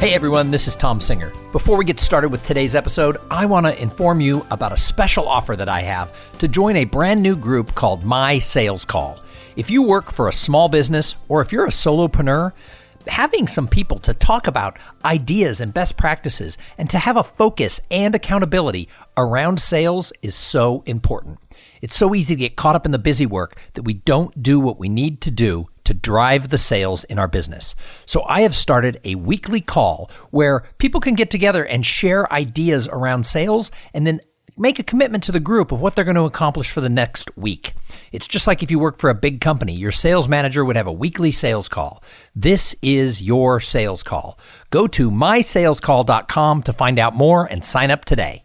Hey everyone, this is Tom Singer. Before we get started with today's episode, I want to inform you about a special offer that I have to join a brand new group called My Sales Call. If you work for a small business or if you're a solopreneur, having some people to talk about ideas and best practices and to have a focus and accountability around sales is so important. It's so easy to get caught up in the busy work that we don't do what we need to do to drive the sales in our business. So I have started a weekly call where people can get together and share ideas around sales and then make a commitment to the group of what they're going to accomplish for the next week. It's just like if you work for a big company, your sales manager would have a weekly sales call. This is your sales call. Go to mysalescall.com to find out more and sign up today.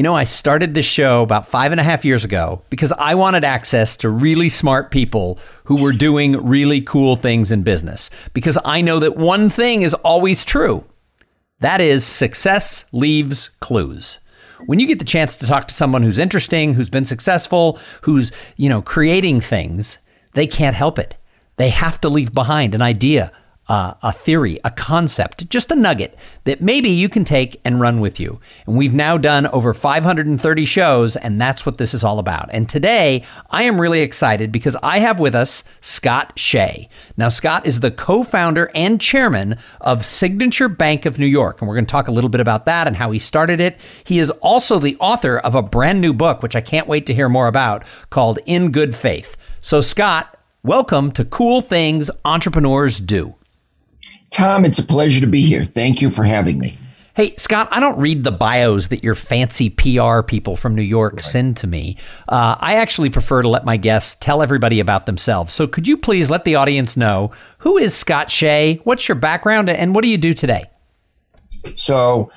You know, I started this show about five and a half years ago because I wanted access to really smart people who were doing really cool things in business. Because I know that one thing is always true that is, success leaves clues. When you get the chance to talk to someone who's interesting, who's been successful, who's, you know, creating things, they can't help it. They have to leave behind an idea, uh, a theory, a concept, just a nugget that maybe you can take and run with you. And we've now done over 530 shows, and that's what this is all about. And today, I am really excited because I have with us Scott Shay. Now, Scott is the co founder and chairman of Signature Bank of New York. And we're going to talk a little bit about that and how he started it. He is also the author of a brand new book, which I can't wait to hear more about, called In Good Faith. So, Scott, welcome to Cool Things Entrepreneurs Do. Tom, it's a pleasure to be here. Thank you for having me. Hey, Scott, I don't read the bios that your fancy PR people from New York right. send to me. Uh, I actually prefer to let my guests tell everybody about themselves. So could you please let the audience know who is Scott Shay? What's your background and what do you do today? So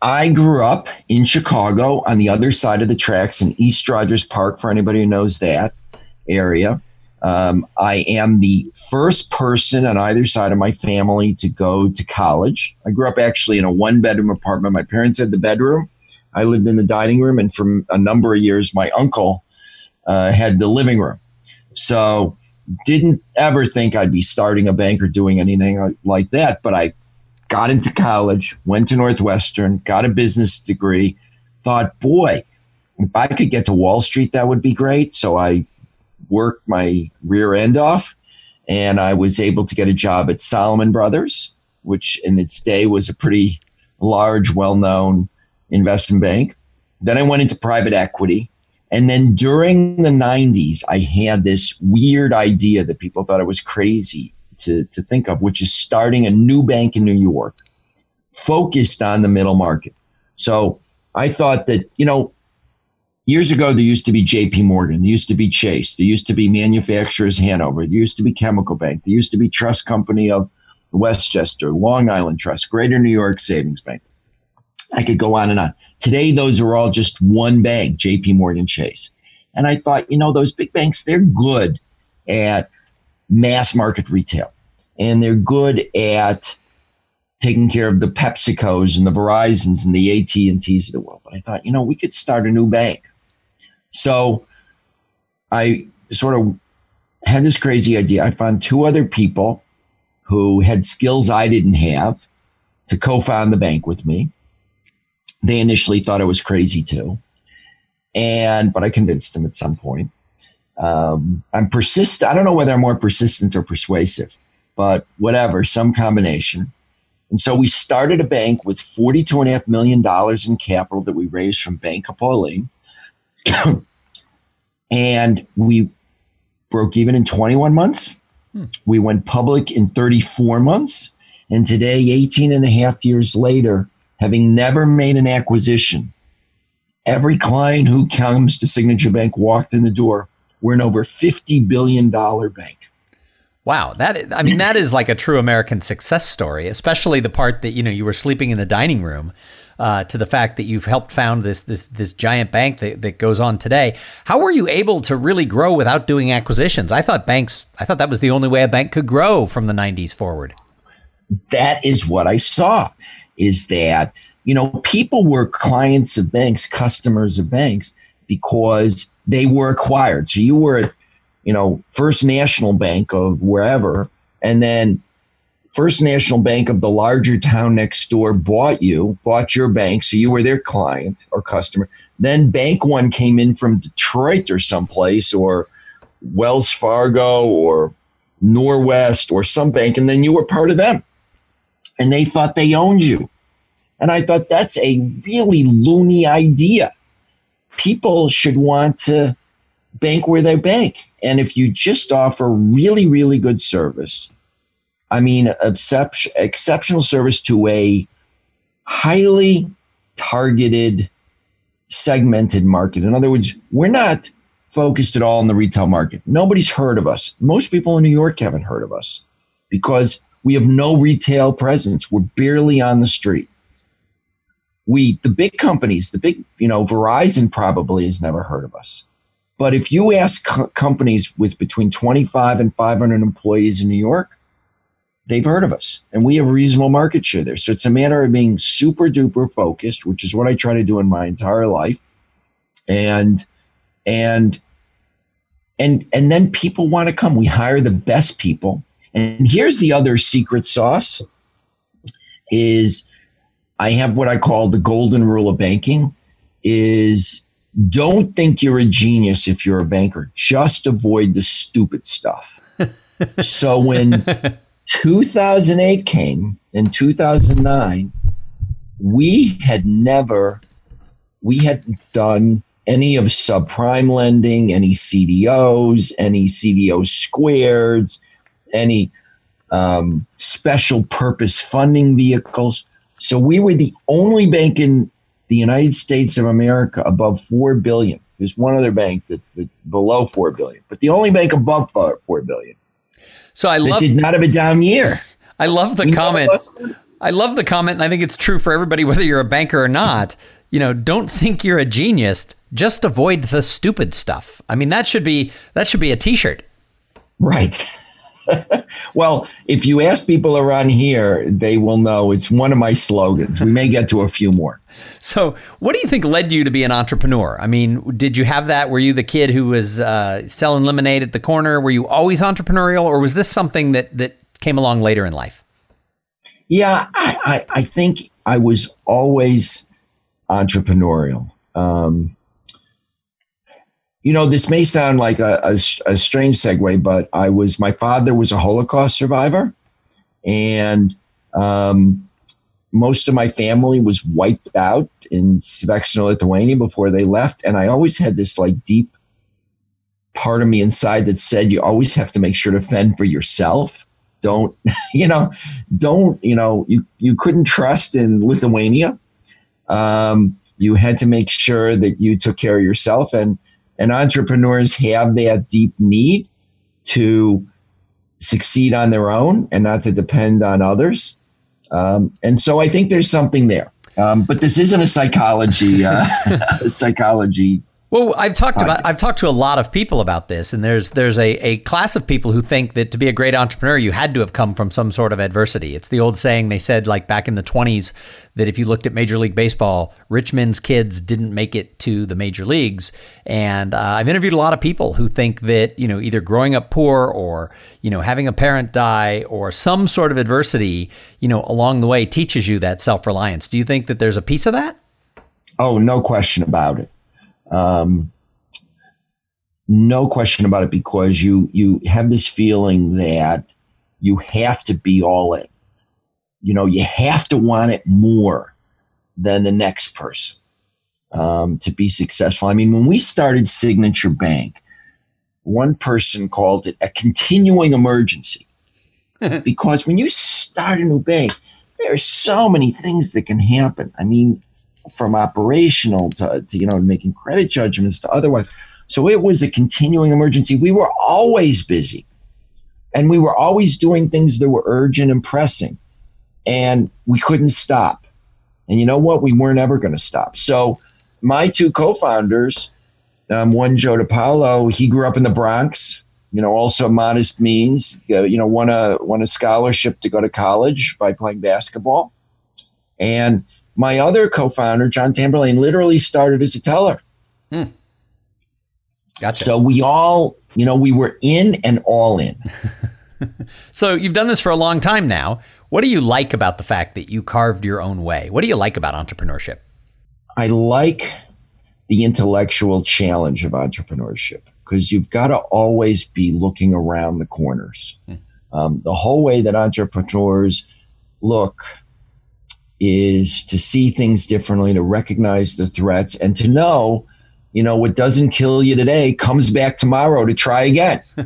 I grew up in Chicago on the other side of the tracks in East Rogers Park, for anybody who knows that area. Um, I am the first person on either side of my family to go to college. I grew up actually in a one bedroom apartment. My parents had the bedroom. I lived in the dining room. And for a number of years, my uncle uh, had the living room. So didn't ever think I'd be starting a bank or doing anything like that. But I got into college, went to Northwestern, got a business degree, thought, boy, if I could get to Wall Street, that would be great. So I worked my rear end off and I was able to get a job at Salomon Brothers, which in its day was a pretty large, well known investment bank. Then I went into private equity. And then during the 90s, I had this weird idea that people thought I was crazy to, to think of, which is starting a new bank in New York focused on the middle market. So I thought that, you know, years ago there used to be JP Morgan, there used to be Chase, there used to be Manufacturers Hanover, there used to be Chemical Bank, there used to be Trust Company of Westchester, Long Island Trust, Greater New York Savings Bank. I could go on and on. Today, those are all just one bank, JP Morgan Chase. And I thought, you know, those big banks, they're good at mass market retail and they're good at taking care of the PepsiCos and the Verizons and the AT&Ts of the world. But I thought, you know, we could start a new bank so I sort of had this crazy idea. I found two other people who had skills I didn't have to co found the bank with me. They initially thought I was crazy too. And, but I convinced them at some point. Um, I'm persistent. I don't know whether I'm more persistent or persuasive, but whatever, some combination. And so we started a bank with $42.5 million in capital that we raised from Bank Hapoalim. and we broke even in 21 months. Hmm. We went public in 34 months. And today, 18 and a half years later, having never made an acquisition, every client who comes to Signature Bank walked in the door. We're an over $50 billion bank. Wow, that I mean that is like a true American success story, especially the part that you know you were sleeping in the dining room. Uh, to the fact that you've helped found this this this giant bank that, that goes on today. How were you able to really grow without doing acquisitions? I thought banks. I thought that was the only way a bank could grow from the '90s forward. That is what I saw. Is that you know people were clients of banks, customers of banks because they were acquired. So you were you know, First National Bank of wherever, and then First National Bank of the larger town next door bought you, bought your bank, so you were their client or customer. Then Bank One came in from Detroit or someplace, or Wells Fargo or Norwest or some bank, and then you were part of them. And they thought they owned you. And I thought that's a really loony idea. People should want to bank where they bank. And if you just offer really, really good service, I mean, exception, exceptional service to a highly targeted, segmented market. In other words, we're not focused at all in the retail market. Nobody's heard of us. Most people in New York haven't heard of us because we have no retail presence. We're barely on the street. We, the big companies, the big, you know, Verizon probably has never heard of us. But if you ask co- companies with between 25 and 500 employees in New York, they've heard of us and we have a reasonable market share there. So it's a matter of being super duper focused, which is what I try to do in my entire life. And, and, and, and then people want to come. We hire the best people. And here's the other secret sauce is I have what I call the golden rule of banking is don't think you're a genius if you're a banker. Just avoid the stupid stuff. so when 2008 came in 2009, we had never, we hadn't done any of subprime lending, any CDOs, any CDO squareds, any um, special purpose funding vehicles. So we were the only bank in the United States of America above four billion. There's one other bank that, that below four billion, but the only bank above four billion. So I love did not have a down year. I love the comment. I love the comment, and I think it's true for everybody, whether you're a banker or not. You know, don't think you're a genius. Just avoid the stupid stuff. I mean, that should be that should be a T-shirt. Right. well, if you ask people around here, they will know it's one of my slogans. We may get to a few more. So, what do you think led you to be an entrepreneur? I mean, did you have that? Were you the kid who was uh, selling lemonade at the corner? Were you always entrepreneurial, or was this something that that came along later in life? Yeah, I, I, I think I was always entrepreneurial. Um, you know, this may sound like a, a, a, strange segue, but I was my father was a Holocaust survivor, and um, most of my family was wiped out in Sveksna, Lithuania before they left. And I always had this like deep part of me inside that said, you always have to make sure to fend for yourself. Don't, you know, don't, you know, you, you couldn't trust in Lithuania. Um, you had to make sure that you took care of yourself. And, and entrepreneurs have that deep need to succeed on their own and not to depend on others. Um, and so I think there's something there. Um, but this isn't a psychology uh, psychology well, I've talked about I've talked to a lot of people about this, and there's there's a, a class of people who think that to be a great entrepreneur, you had to have come from some sort of adversity. It's the old saying they said like back in the 20s that if you looked at Major League Baseball, rich men's kids didn't make it to the major leagues. And uh, I've interviewed a lot of people who think that you know either growing up poor or you know having a parent die or some sort of adversity you know along the way teaches you that self reliance. Do you think that there's a piece of that? Oh, no question about it. Um, no question about it, because you you have this feeling that you have to be all in. You know, you have to want it more than the next person um, to be successful. I mean, when we started Signature Bank, one person called it a continuing emergency because when you start a new bank, there are so many things that can happen. I mean, from operational to, to you know making credit judgments to otherwise. So it was a continuing emergency. We were always busy. And we were always doing things that were urgent and pressing. And we couldn't stop. And you know what? We weren't ever going to stop. So my two co-founders, um, one Joe DePaolo, he grew up in the Bronx. You know, also modest means. Uh, you know, won a won a scholarship to go to college by playing basketball. And my other co-founder, John Tamberlane, literally started as a teller. Hmm. Gotcha. So we all, you know, we were in and all in. so you've done this for a long time now. What do you like about the fact that you carved your own way? What do you like about entrepreneurship? I like the intellectual challenge of entrepreneurship because you've got to always be looking around the corners. Hmm. Um, the whole way that entrepreneurs look is to see things differently, to recognize the threats, and to know, you know, what doesn't kill you today comes back tomorrow to try again.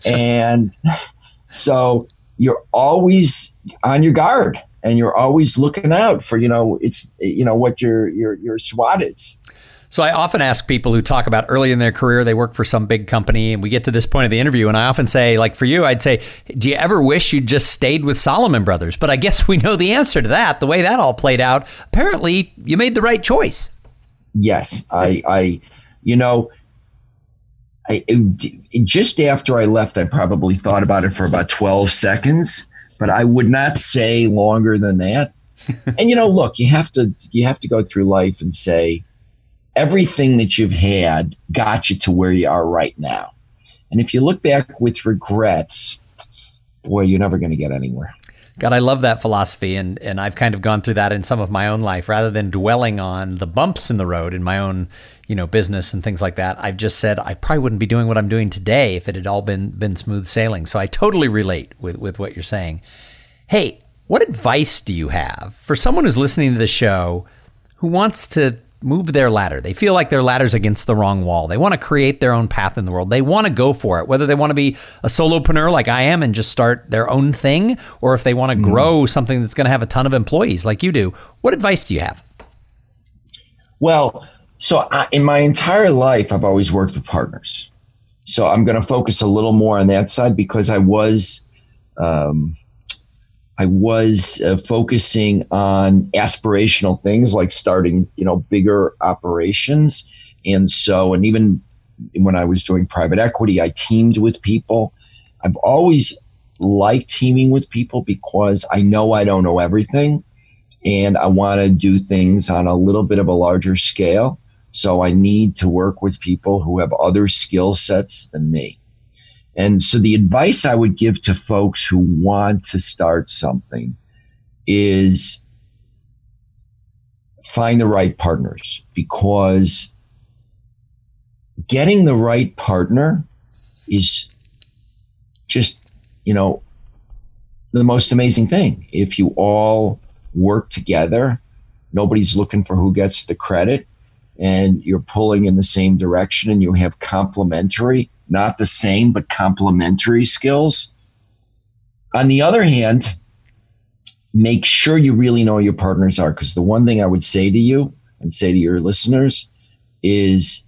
so- and so you're always on your guard and you're always looking out for, you know, it's, you know, what your, your, your SWOT is. So I often ask people who talk about early in their career they work for some big company and we get to this point of the interview and I often say like for you I'd say do you ever wish you'd just stayed with Salomon Brothers? But I guess we know the answer to that. The way that all played out, apparently you made the right choice. Yes, I I you know I it, just after I left I probably thought about it for about 12 seconds, but I would not say longer than that. and you know, look, you have to you have to go through life and say everything that you've had got you to where you are right now. And if you look back with regrets, boy, you're never going to get anywhere. God, I love that philosophy, and and I've kind of gone through that in some of my own life. Rather than dwelling on the bumps in the road in my own, you know, business and things like that, I've just said I probably wouldn't be doing what I'm doing today if it had all been been smooth sailing. So I totally relate with with what you're saying. Hey, what advice do you have for someone who's listening to the show who wants to move their ladder. They feel like their ladder's against the wrong wall. They want to create their own path in the world. They want to go for it, whether they want to be a solopreneur like I am and just start their own thing, or if they want to mm. grow something that's going to have a ton of employees like you do. What advice do you have? Well, so I, in my entire life, I've always worked with partners. So I'm going to focus a little more on that side because I was um, I was uh, focusing on aspirational things like starting, you know, bigger operations. And so, and even when I was doing private equity, I teamed with people. I've always liked teaming with people because I know I don't know everything and I want to do things on a little bit of a larger scale. So I need to work with people who have other skill sets than me. And so the advice I would give to folks who want to start something is find the right partners because getting the right partner is just, you know, the most amazing thing. If you all work together, nobody's looking for who gets the credit and you're pulling in the same direction and you have complementary not the same, but complementary skills. On the other hand, make sure you really know your partners are. Because the one thing I would say to you and say to your listeners is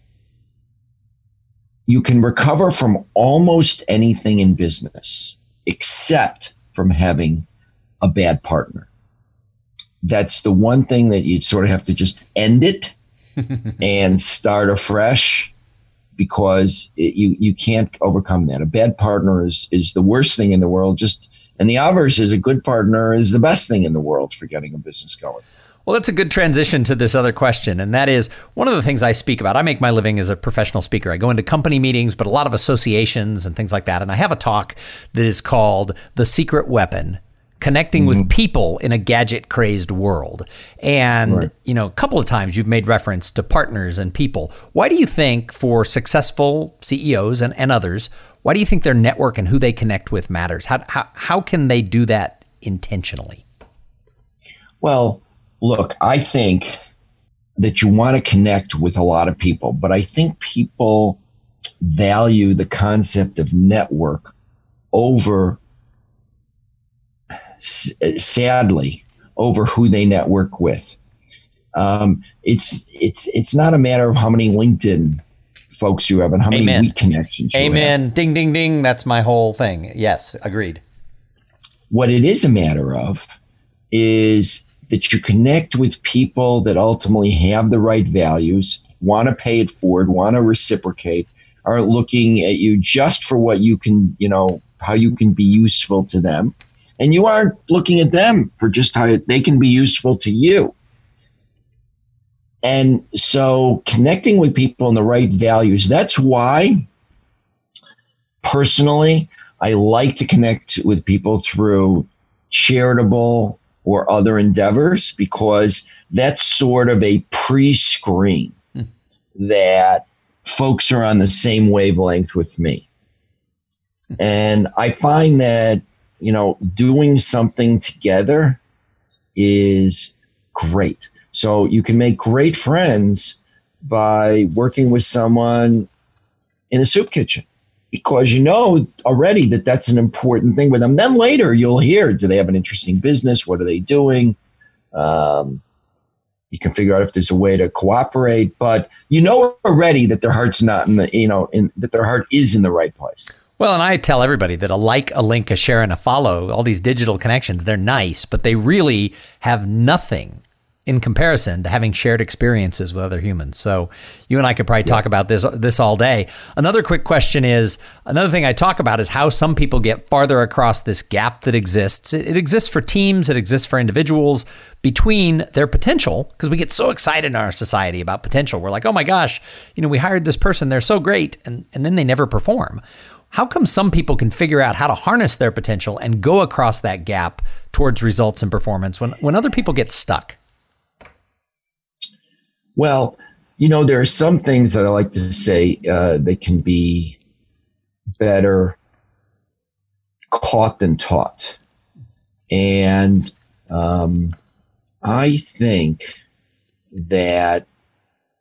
you can recover from almost anything in business except from having a bad partner. That's the one thing that you sort of have to just end it and start afresh because it, you you can't overcome that. A bad partner is is the worst thing in the world. Just and the obverse is a good partner is the best thing in the world for getting a business going. Well, that's a good transition to this other question. And that is one of the things I speak about. I make my living as a professional speaker. I go into company meetings, but a lot of associations and things like that. And I have a talk that is called The Secret Weapon connecting mm-hmm. with people in a gadget crazed world. And, right. you know, a couple of times you've made reference to partners and people. Why do you think for successful CEOs and, and others, why do you think their network and who they connect with matters? How, how, how can they do that intentionally? Well, look, I think that you want to connect with a lot of people, but I think people value the concept of network over sadly, over who they network with. Um, it's it's it's not a matter of how many LinkedIn folks you have and how many Amen. weak connections you have. Amen. Ding, ding, ding. That's my whole thing. Yes, agreed. What it is a matter of is that you connect with people that ultimately have the right values, want to pay it forward, want to reciprocate, are looking at you just for what you can, you know, how you can be useful to them. And you aren't looking at them for just how they can be useful to you. And so connecting with people in the right values, that's why personally, I like to connect with people through charitable or other endeavors because that's sort of a pre screen hmm. that folks are on the same wavelength with me. And I find that, you know, doing something together is great. So you can make great friends by working with someone in a soup kitchen because you know already that that's an important thing with them. Then later you'll hear, do they have an interesting business? What are they doing? Um, you can figure out if there's a way to cooperate, but you know already that their heart's not in the, you know, in, that their heart is in the right place. Well, and I tell everybody that a like, a link, a share, and a follow, all these digital connections, they're nice, but they really have nothing in comparison to having shared experiences with other humans. So you and I could probably talk about this this all day. Another quick question is another thing I talk about is how some people get farther across this gap that exists. It, it exists for teams, it exists for individuals between their potential because we get so excited in our society about potential. We're like, "Oh my gosh, you know, we hired this person, they're so great." And and then they never perform. How come some people can figure out how to harness their potential and go across that gap towards results and performance when when other people get stuck? Well, you know, there are some things that I like to say uh, that can be better caught than taught. And um, I think that,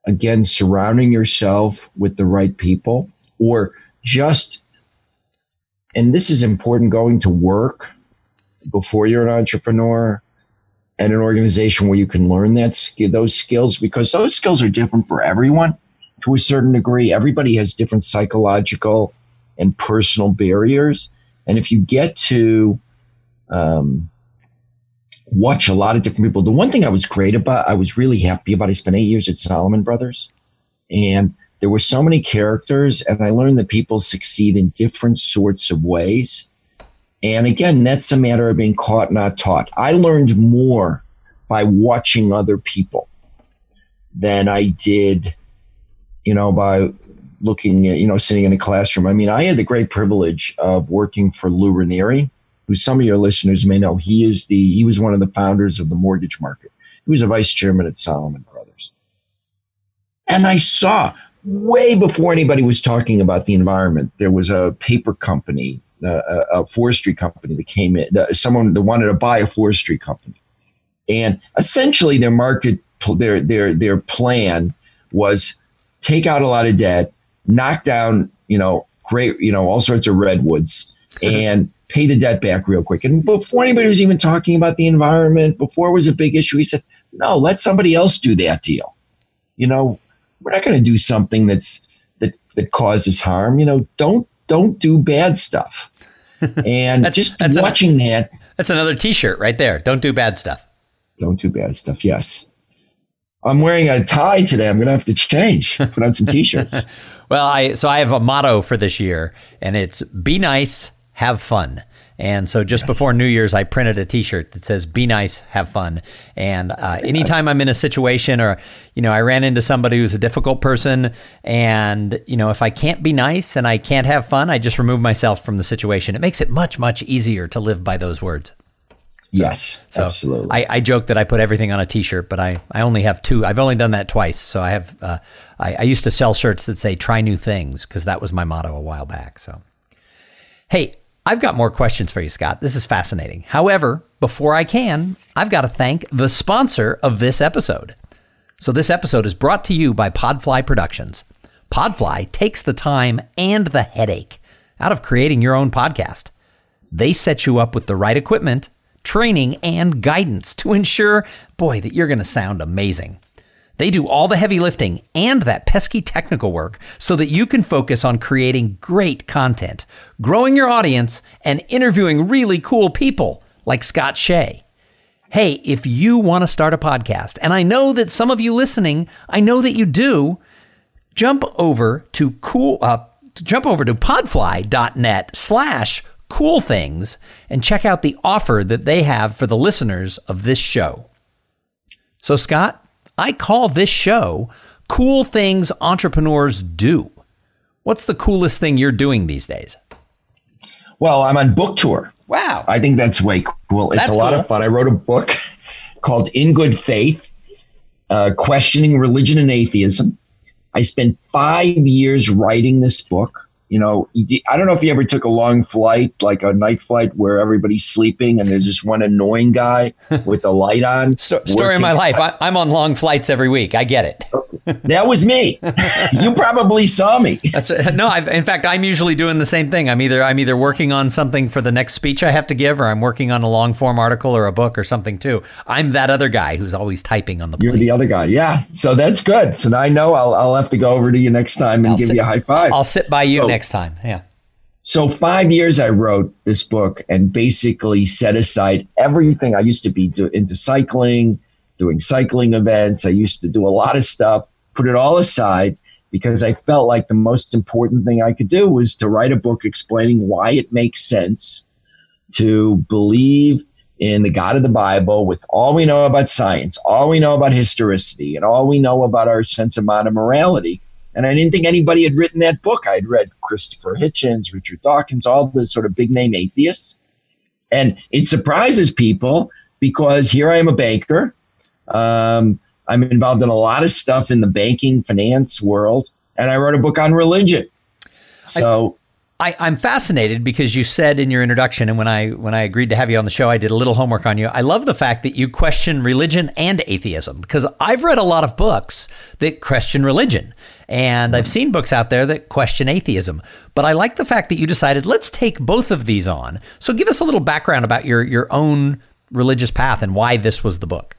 again, surrounding yourself with the right people or just, and this is important going to work before you're an entrepreneur at an organization where you can learn that those skills because those skills are different for everyone to a certain degree. Everybody has different psychological and personal barriers, and if you get to um, watch a lot of different people, the one thing I was great about, I was really happy about. I spent eight years at Salomon Brothers, and there were so many characters, and I learned that people succeed in different sorts of ways and again, that's a matter of being caught, not taught. I learned more by watching other people than I did, you know, by looking at, you know, sitting in a classroom. I mean, I had the great privilege of working for Lou Ranieri, who some of your listeners may know. He is the, he was one of the founders of the mortgage market. He was a vice chairman at Salomon Brothers. And I saw way before anybody was talking about the environment, there was a paper company uh, a forestry company that came in, someone that wanted to buy a forestry company, and essentially their market, their their their plan was take out a lot of debt, knock down, you know, great, you know, all sorts of redwoods, and pay the debt back real quick. And before anybody was even talking about the environment, before it was a big issue, he said, "No, let somebody else do that deal." You know, we're not going to do something that's that that causes harm. You know, don't don't do bad stuff. And that's, just that's watching a, that. That's another T-shirt right there. Don't do bad stuff. Don't do bad stuff. Yes. I'm wearing a tie today. I'm going to have to change. Put on some T-shirts. well, I so I have a motto for this year, and it's "Be nice, have fun." And so just yes. before New Year's, I printed a T-shirt that says "Be nice, have fun." And uh, anytime I'm in a situation, or you know, I ran into somebody who's a difficult person, and you know, if I can't be nice and I can't have fun, I just remove myself from the situation. It makes it much much easier to live by those words. Yes, so absolutely. I, I joke that I put everything on a T-shirt, but I, I only have two. I've only done that twice. So I have uh, I, I used to sell shirts that say "Try new things" because that was my motto a while back. So, hey, I've got more questions for you, Scott. This is fascinating. However, before I can, I've got to thank the sponsor of this episode. So, this episode is brought to you by Podfly Productions. Podfly takes the time and the headache out of creating your own podcast. They set you up with the right equipment, training, and guidance to ensure, boy, that you're going to sound amazing. They do all the heavy lifting and that pesky technical work so that you can focus on creating great content, growing your audience, and interviewing really cool people like Scott Shay. Hey, if you want to start a podcast, and I know that some of you listening, I know that you do, jump over to cool uh, jump over to podfly.net slash cool things and check out the offer that they have for the listeners of this show. So, Scott, I call this show Cool Things Entrepreneurs Do. What's the coolest thing you're doing these days? Well, I'm on book tour. Wow. I think that's way cool. It's That's a lot cool. of fun. I wrote a book called In Good Faith uh, Questioning Religion and Atheism. I spent five years writing this book. You know, I don't know if you ever took a long flight, like a night flight where everybody's sleeping and there's this one annoying guy with the light on. Sto- story of my life. I, I'm on long flights every week. I get it. That was me. you probably saw me. That's no. I've, in fact, I'm usually doing the same thing. I'm either I'm either working on something for the next speech I have to give, or I'm working on a long form article or a book or something too. I'm that other guy who's always typing on the You're plane. the other guy. Yeah. So that's good. So now I know I'll, I'll have to go over to you next time and I'll give sit- you a high five. I'll sit by you Oh. Next time. Yeah. So five years I wrote this book and basically set aside everything. I used to be do, into cycling, doing cycling events. I used to do a lot of stuff, put it all aside because I felt like the most important thing I could do was to write a book explaining why it makes sense to believe in the God of the Bible with all we know about science, all we know about historicity, and all we know about our sense of modern morality. And I didn't think anybody had written that book. I'd read Christopher Hitchens, Richard Dawkins, all the sort of big name atheists. And it surprises people because here I am a banker. Um, I'm involved in a lot of stuff in the banking finance world. And I wrote a book on religion. So I, I'm fascinated because you said in your introduction, and when I when I agreed to have you on the show, I did a little homework on you. I love the fact that you question religion and atheism because I've read a lot of books that question religion, and I've seen books out there that question atheism. But I like the fact that you decided let's take both of these on. So give us a little background about your your own religious path and why this was the book.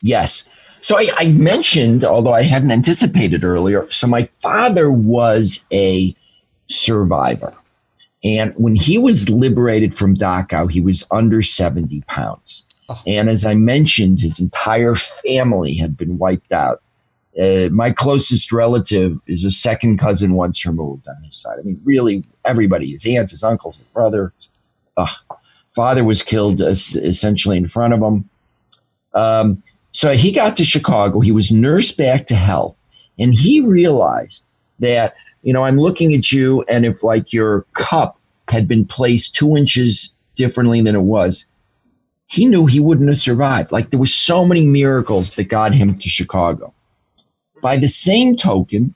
Yes. So I, I mentioned, although I hadn't anticipated earlier, so my father was a survivor. And when he was liberated from Dachau, he was under 70 pounds. Oh. And as I mentioned, his entire family had been wiped out. Uh, my closest relative is a second cousin once removed on his side. I mean, really, everybody his aunts, his uncles, his brother. Ugh. father was killed es- essentially in front of him. Um, so he got to Chicago. He was nursed back to health. And he realized that, you know, I'm looking at you, and if like your cup had been placed two inches differently than it was, he knew he wouldn't have survived. Like there were so many miracles that got him to Chicago. By the same token,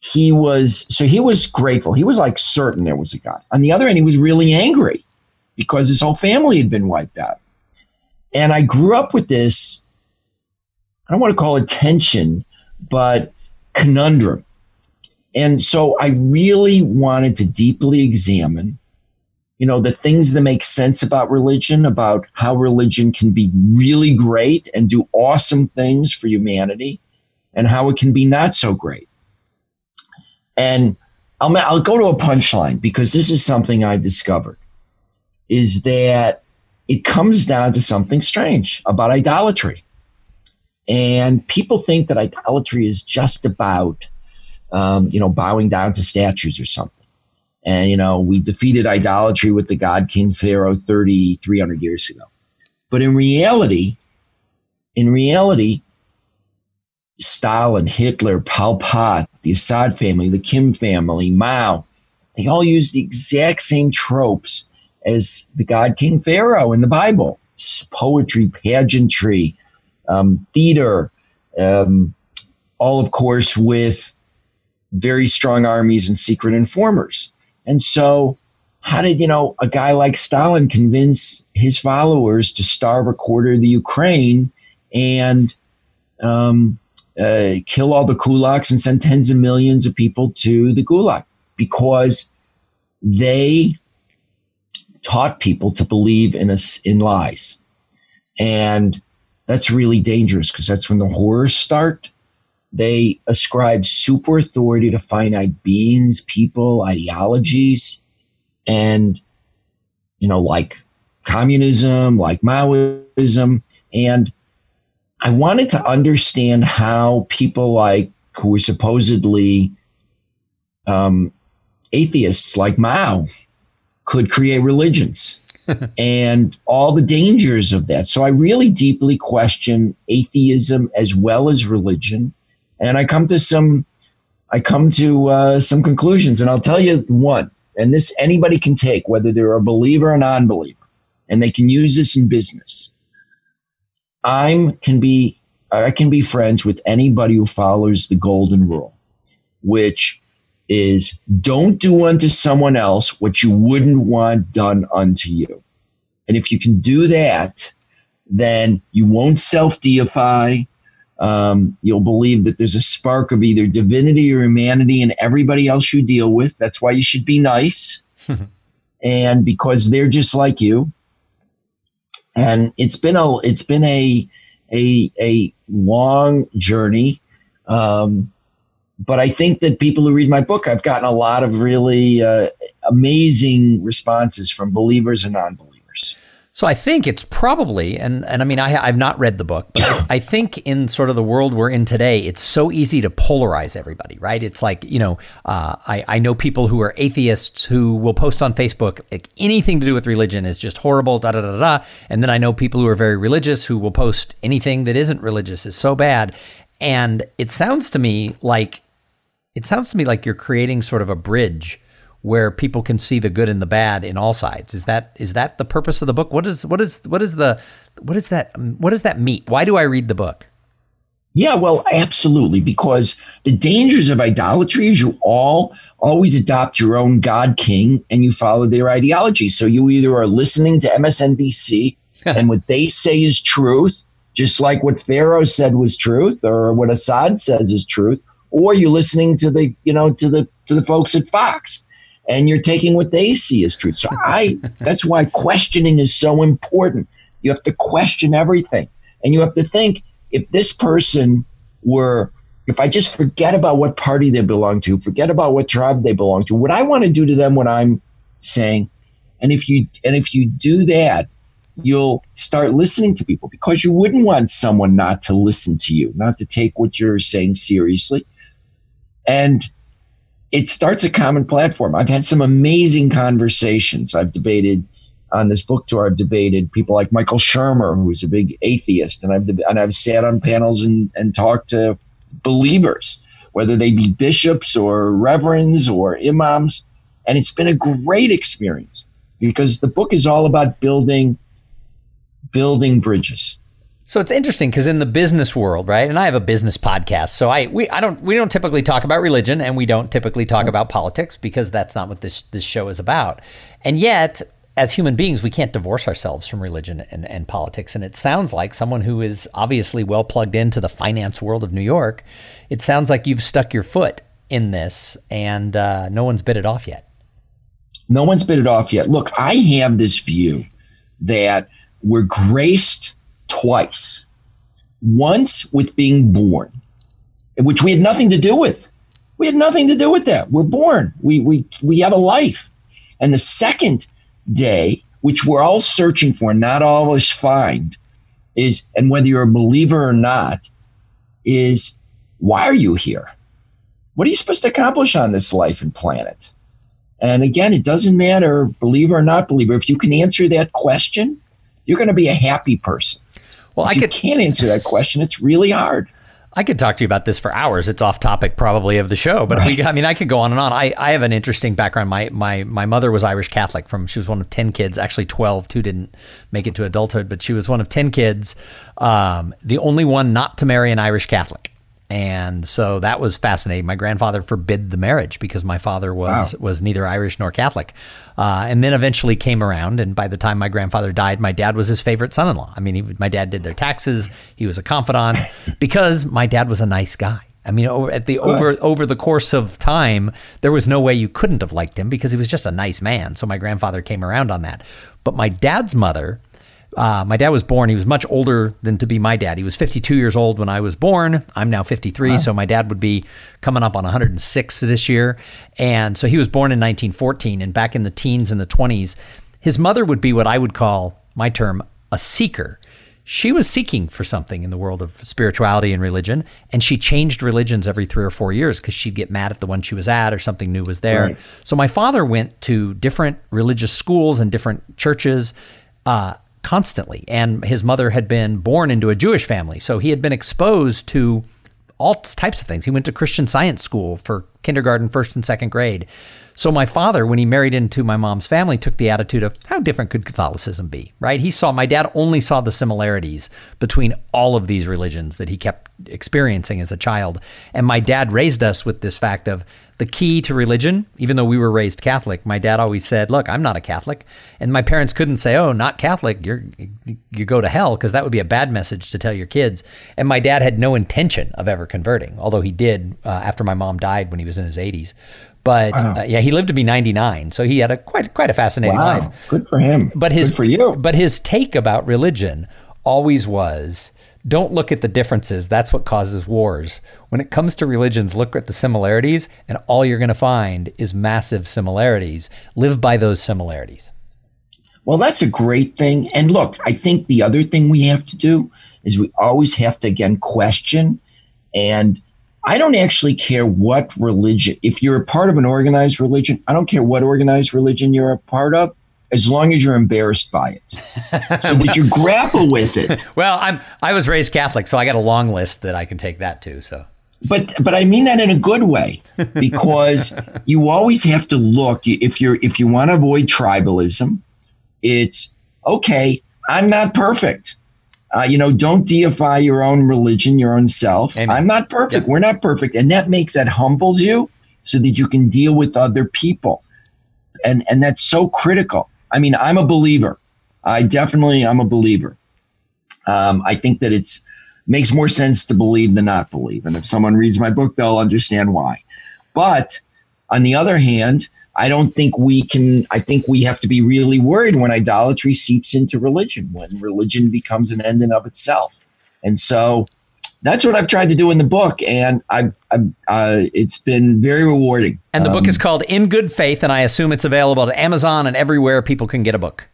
he was so he was grateful. He was like certain there was a God. On the other end, he was really angry because his whole family had been wiped out. And I grew up with this, I don't want to call it tension, but conundrum. And so I really wanted to deeply examine, you know, the things that make sense about religion, about how religion can be really great and do awesome things for humanity, and how it can be not so great. And I'll, I'll go to a punchline because this is something I discovered is that it comes down to something strange about idolatry. And people think that idolatry is just about, um, you know, bowing down to statues or something. And, you know, we defeated idolatry with the god King Pharaoh 30, 300 years ago. But in reality, in reality, Stalin, Hitler, Pol Pot, the Assad family, the Kim family, Mao, they all use the exact same tropes as the god King Pharaoh in the Bible poetry, pageantry, um, theater, um, all, of course, with very strong armies and secret informers. And so, how did you know a guy like Stalin convince his followers to starve a quarter of the Ukraine and um, uh, kill all the kulaks and send tens of millions of people to the gulag? Because they taught people to believe in us in lies. And that's really dangerous because that's when the horrors start. They ascribe super authority to finite beings, people, ideologies, and, you know, like communism, like Maoism. And I wanted to understand how people like who were supposedly um, atheists like Mao could create religions and all the dangers of that. So I really deeply question atheism as well as religion, and I come to some I come to uh, some conclusions, and I'll tell you one. And this anybody can take, whether they're a believer or non-believer, and they can use this in business. I'm can be I can be friends with anybody who follows the golden rule, which is don't do unto someone else what you wouldn't want done unto you. And if you can do that, then you won't self deify. Um, you'll believe that there's a spark of either divinity or humanity in everybody else you deal with. That's why you should be nice. and because they're just like you. And it's been a it's been a a a long journey. Um, but I think that people who read my book, I've gotten a lot of really uh, amazing responses from believers and non-believers. So I think it's probably, and, and I mean, I, I've not read the book, but I, think in sort of the world we're in today, it's so easy to polarize everybody, right? It's like, you know, uh, I, I know people who are atheists who will post on Facebook, like anything to do with religion is just horrible, da da da da. And then I know people who are very religious who will post anything that isn't religious is so bad. And it sounds to me like it sounds to me like you're creating sort of a bridge where people can see the good and the bad in all sides. Is that is that the purpose of the book? What is what is what is the what is that what does that mean? Why do I read the book? Yeah, well, absolutely, because the dangers of idolatry is you all always adopt your own God king and you follow their ideology. So you either are listening to MSNBC and what they say is truth, just like what Pharaoh said was truth, or what Assad says is truth, or you're listening to the you know to the to the folks at Fox and you're taking what they see as truth. So I that's why questioning is so important. You have to question everything. And you have to think if this person were if I just forget about what party they belong to, forget about what tribe they belong to, what I want to do to them what I'm saying? And if you and if you do that, you'll start listening to people because you wouldn't want someone not to listen to you, not to take what you're saying seriously. And it starts a common platform. I've had some amazing conversations. I've debated on this book tour. I've debated people like Michael Shermer, who's a big atheist, and I've and I've sat on panels and, and talked to believers, whether they be bishops or reverends or imams, and it's been a great experience because the book is all about building building bridges. So it's interesting because in the business world, right? And I have a business podcast, so I we I don't we don't typically talk about religion, and we don't typically talk about politics because that's not what this this show is about. And yet, as human beings, we can't divorce ourselves from religion and, and politics. And it sounds like someone who is obviously well plugged into the finance world of New York, it sounds like you've stuck your foot in this, and uh, no one's bit it off yet. No one's bit it off yet. Look, I have this view that we're graced twice. Once with being born, which we had nothing to do with. We had nothing to do with that. We're born. We we we have a life. And the second day, which we're all searching for, not always find, is and whether you're a believer or not, is why are you here? What are you supposed to accomplish on this life and planet? And again, it doesn't matter, believer or not believer. If you can answer that question, you're going to be a happy person. Well, if I could, can't answer that question. It's really hard. I could talk to you about this for hours. It's off topic probably of the show, but right. we, I mean, I could go on and on. I, I have an interesting background. My, my, my mother was Irish Catholic from, she was one of 10 kids, actually 12, two didn't make it to adulthood, but she was one of 10 kids. Um, the only one not to marry an Irish Catholic. And so that was fascinating. My grandfather forbid the marriage because my father was, wow. was neither Irish nor Catholic. Uh, and then eventually came around. And by the time my grandfather died, my dad was his favorite son in law. I mean, he, my dad did their taxes, he was a confidant because my dad was a nice guy. I mean, over, at the over over the course of time, there was no way you couldn't have liked him because he was just a nice man. So my grandfather came around on that. But my dad's mother uh, my dad was born. He was much older than to be my dad. He was 52 years old when I was born. I'm now 53, wow. so my dad would be coming up on 106 this year. And so he was born in 1914. And back in the teens and the 20s, his mother would be what I would call my term a seeker she was seeking for something in the world of spirituality and religion, and she changed religions every three or four years because she'd get mad at the one she was at or something new was there. Right. So my father went to different religious schools and different churches uh, constantly, and his mother had been born into a Jewish family, so he had been exposed to all types of things. He went to Christian Science School for kindergarten, first and second grade. So my father, when he married into my mom's family, took the attitude of how different could Catholicism be, right? He saw my dad only saw the similarities between all of these religions that he kept experiencing as a child. And my dad raised us with this fact of the key to religion, even though we were raised Catholic, my dad always said, "Look, I'm not a Catholic," and my parents couldn't say, "Oh, not Catholic, you're you go to hell," because that would be a bad message to tell your kids. And my dad had no intention of ever converting, although he did uh, after my mom died when he was in his 80s. But wow. uh, yeah, he lived to be 99, so he had a quite quite a fascinating wow. life. Good for him. But his Good for you. But his take about religion always was don't look at the differences. That's what causes wars. When it comes to religions, look at the similarities, and all you're going to find is massive similarities. Live by those similarities. Well, that's a great thing. And look, I think the other thing we have to do is we always have to, again, question and I don't actually care what religion, if you're a part of an organized religion, I don't care what organized religion you're a part of, as long as you're embarrassed by it. so that you grapple with it. Well, I'm I was raised Catholic, so I got a long list that I can take that to. So but but I mean that in a good way because you always have to look if you're if you want to avoid tribalism, it's okay, I'm not perfect. Uh, you know, don't deify your own religion, your own self. Amen. I'm not perfect. Yep. We're not perfect. And that makes that humbles you so that you can deal with other people. And and that's so critical. I mean, I'm a believer. I definitely am a believer. Um, I think that it's makes more sense to believe than not believe. And if someone reads my book, they'll understand why. But on the other hand, I don't think we can, I think we have to be really worried when idolatry seeps into religion, when religion becomes an end in of itself. And so that's what I've tried to do in the book, and I, I uh, it's been very rewarding. And the um, book is called In Good Faith, and I assume it's available at Amazon and everywhere people can get a book.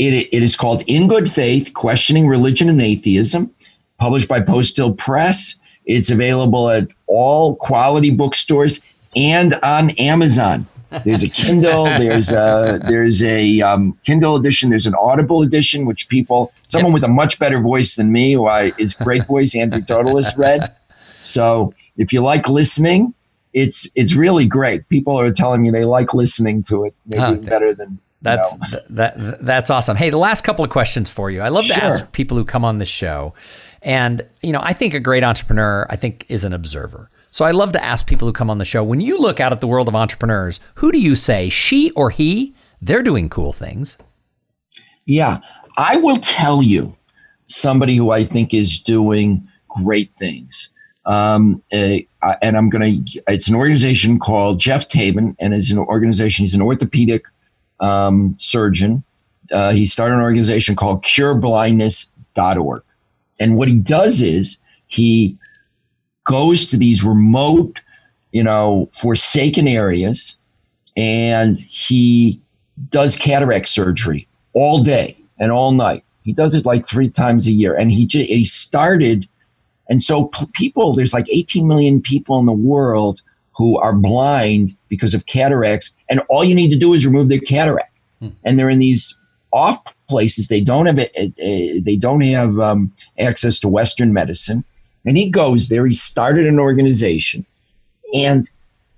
It, it is called In Good Faith Questioning Religion and Atheism, published by Post Hill Press. It's available at all quality bookstores and on Amazon. There's a Kindle. There's a there's a um, Kindle edition. There's an Audible edition, which people, someone with a much better voice than me, who I, is great voice, Andrew Totalis read. So if you like listening, it's it's really great. People are telling me they like listening to it, maybe oh, better than that's th- that that's awesome. Hey, the last couple of questions for you. I love to sure. ask people who come on the show, and you know, I think a great entrepreneur, I think, is an observer. So I love to ask people who come on the show when you look out at the world of entrepreneurs, who do you say, she or he, they're doing cool things? Yeah, I will tell you somebody who I think is doing great things. Um, uh, and I'm going to, it's an organization called Jeff Tabin, and it's an organization, he's an orthopedic um, surgeon. Uh, he started an organization called cureblindness.org. And what he does is he goes to these remote, you know, forsaken areas and he does cataract surgery all day and all night. He does it like three times a year. And he, just, he started, and so people, there's like 18 million people in the world who are blind because of cataracts. And all you need to do is remove their cataract. Hmm. And they're in these off places. They don't have, a, they don't have um, access to Western medicine. And he goes there. He started an organization and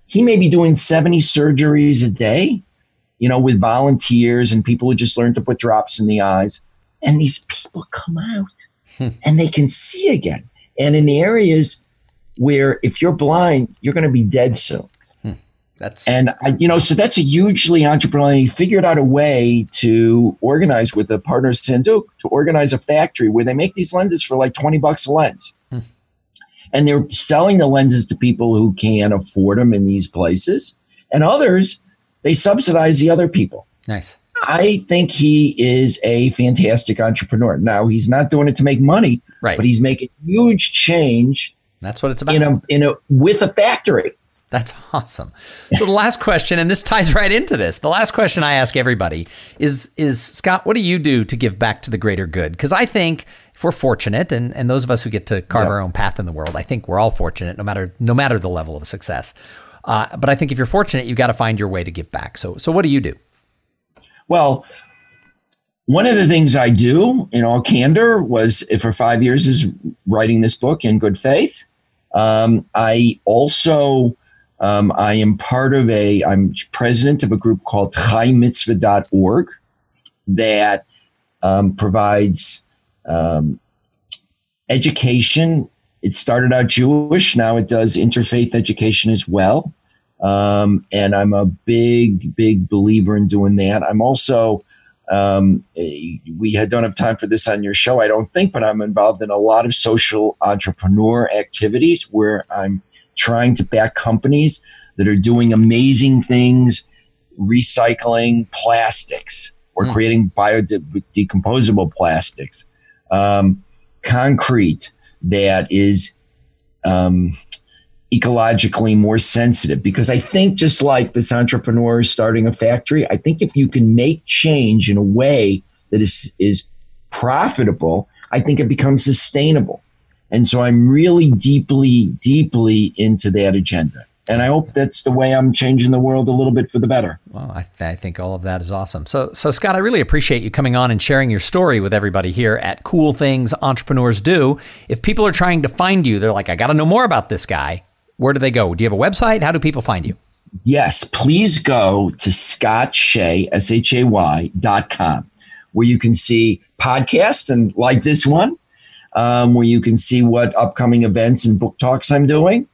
he may be doing 70 surgeries a day, you know, with volunteers and people who just learned to put drops in the eyes. And these people come out hmm. and they can see again. And in the areas where if you're blind, you're going to be dead soon. Hmm. That's and I, you know, so that's a hugely entrepreneurial. He figured out a way to organize with the partners Sanduk to organize a factory where they make these lenses for like 20 bucks a lens and they're selling the lenses to people who can't afford them in these places and others they subsidize the other people nice I think he is a fantastic entrepreneur. Now he's not doing it to make money, right? But he's making huge change. That's what it's about. In a in a with a factory. That's awesome. So the last question, and this ties right into this. The last question I ask everybody is is Scott, what do you do to give back to the greater good? Because I think if we're fortunate, and, and those of us who get to carve our own path in the world, I think we're all fortunate, no matter no matter the level of success. Uh, but I think if you're fortunate, you've got to find your way to give back. So so what do you do? Well, one of the things I do in all candor was for five years is writing this book in good faith. Um, I also um, I am part of a, I'm president of a group called chaimitzvah.org that um, provides um, education. It started out Jewish, now it does interfaith education as well. Um, and I'm a big, big believer in doing that. I'm also, um, we had, don't have time for this on your show, I don't think, but I'm involved in a lot of social entrepreneur activities where I'm trying to back companies that are doing amazing things, recycling plastics or mm. creating biodecomposable plastics, um, concrete that is um, ecologically more sensitive. Because I think, just like this entrepreneur starting a factory, I think if you can make change in a way that is is profitable, I think it becomes sustainable. And so I'm really deeply, deeply into that agenda. And I hope that's the way I'm changing the world a little bit for the better. Well, I, I think all of that is awesome. So, so Scott, I really appreciate you coming on and sharing your story with everybody here at Cool Things Entrepreneurs Do. If people are trying to find you, they're like, I got to know more about this guy. Where do they go? Do you have a website? How do people find you? Yes, please go to Scott Shay, S H A Y dot com, where you can see podcasts and like this one um, where you can see what upcoming events and book talks I'm doing,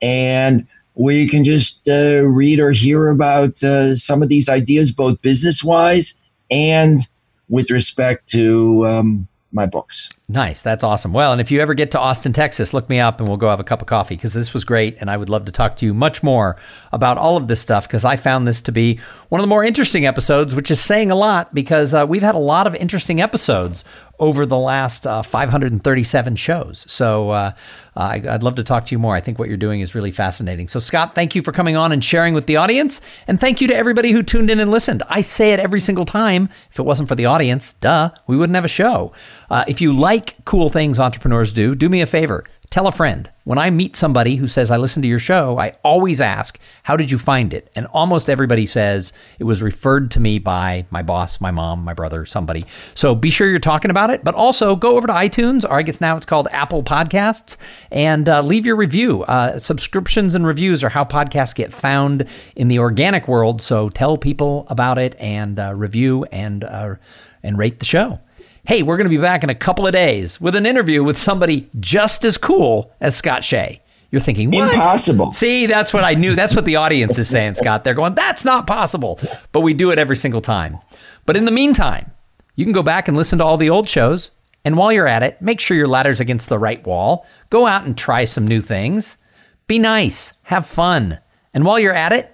and where you can just uh, read or hear about uh, some of these ideas, both business wise and with respect to um, my books. Nice. That's awesome. Well, and if you ever get to Austin, Texas, look me up and we'll go have a cup of coffee because this was great. And I would love to talk to you much more about all of this stuff because I found this to be one of the more interesting episodes, which is saying a lot because uh, we've had a lot of interesting episodes over the last uh, 537 shows. So uh, uh, I'd love to talk to you more. I think what you're doing is really fascinating. So, Scott, thank you for coming on and sharing with the audience. And thank you to everybody who tuned in and listened. I say it every single time. If it wasn't for the audience, duh, we wouldn't have a show. Uh, if you like cool things entrepreneurs do, do me a favor Tell a friend. When I meet somebody who says, I listened to your show, I always ask, How did you find it? And almost everybody says it was referred to me by my boss, my mom, my brother, somebody. So be sure you're talking about it, but also go over to iTunes, or I guess now it's called Apple Podcasts, and uh, leave your review. Uh, subscriptions and reviews are how podcasts get found in the organic world. So tell people about it and uh, review and, uh, and rate the show hey, we're going to be back in a couple of days with an interview with somebody just as cool as Scott Shay. You're thinking, what? Impossible. See, that's what I knew. That's what the audience is saying, Scott. They're going, that's not possible. But we do it every single time. But in the meantime, you can go back and listen to all the old shows. And while you're at it, make sure your ladder's against the right wall. Go out and try some new things. Be nice. Have fun. And while you're at it,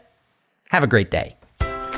have a great day.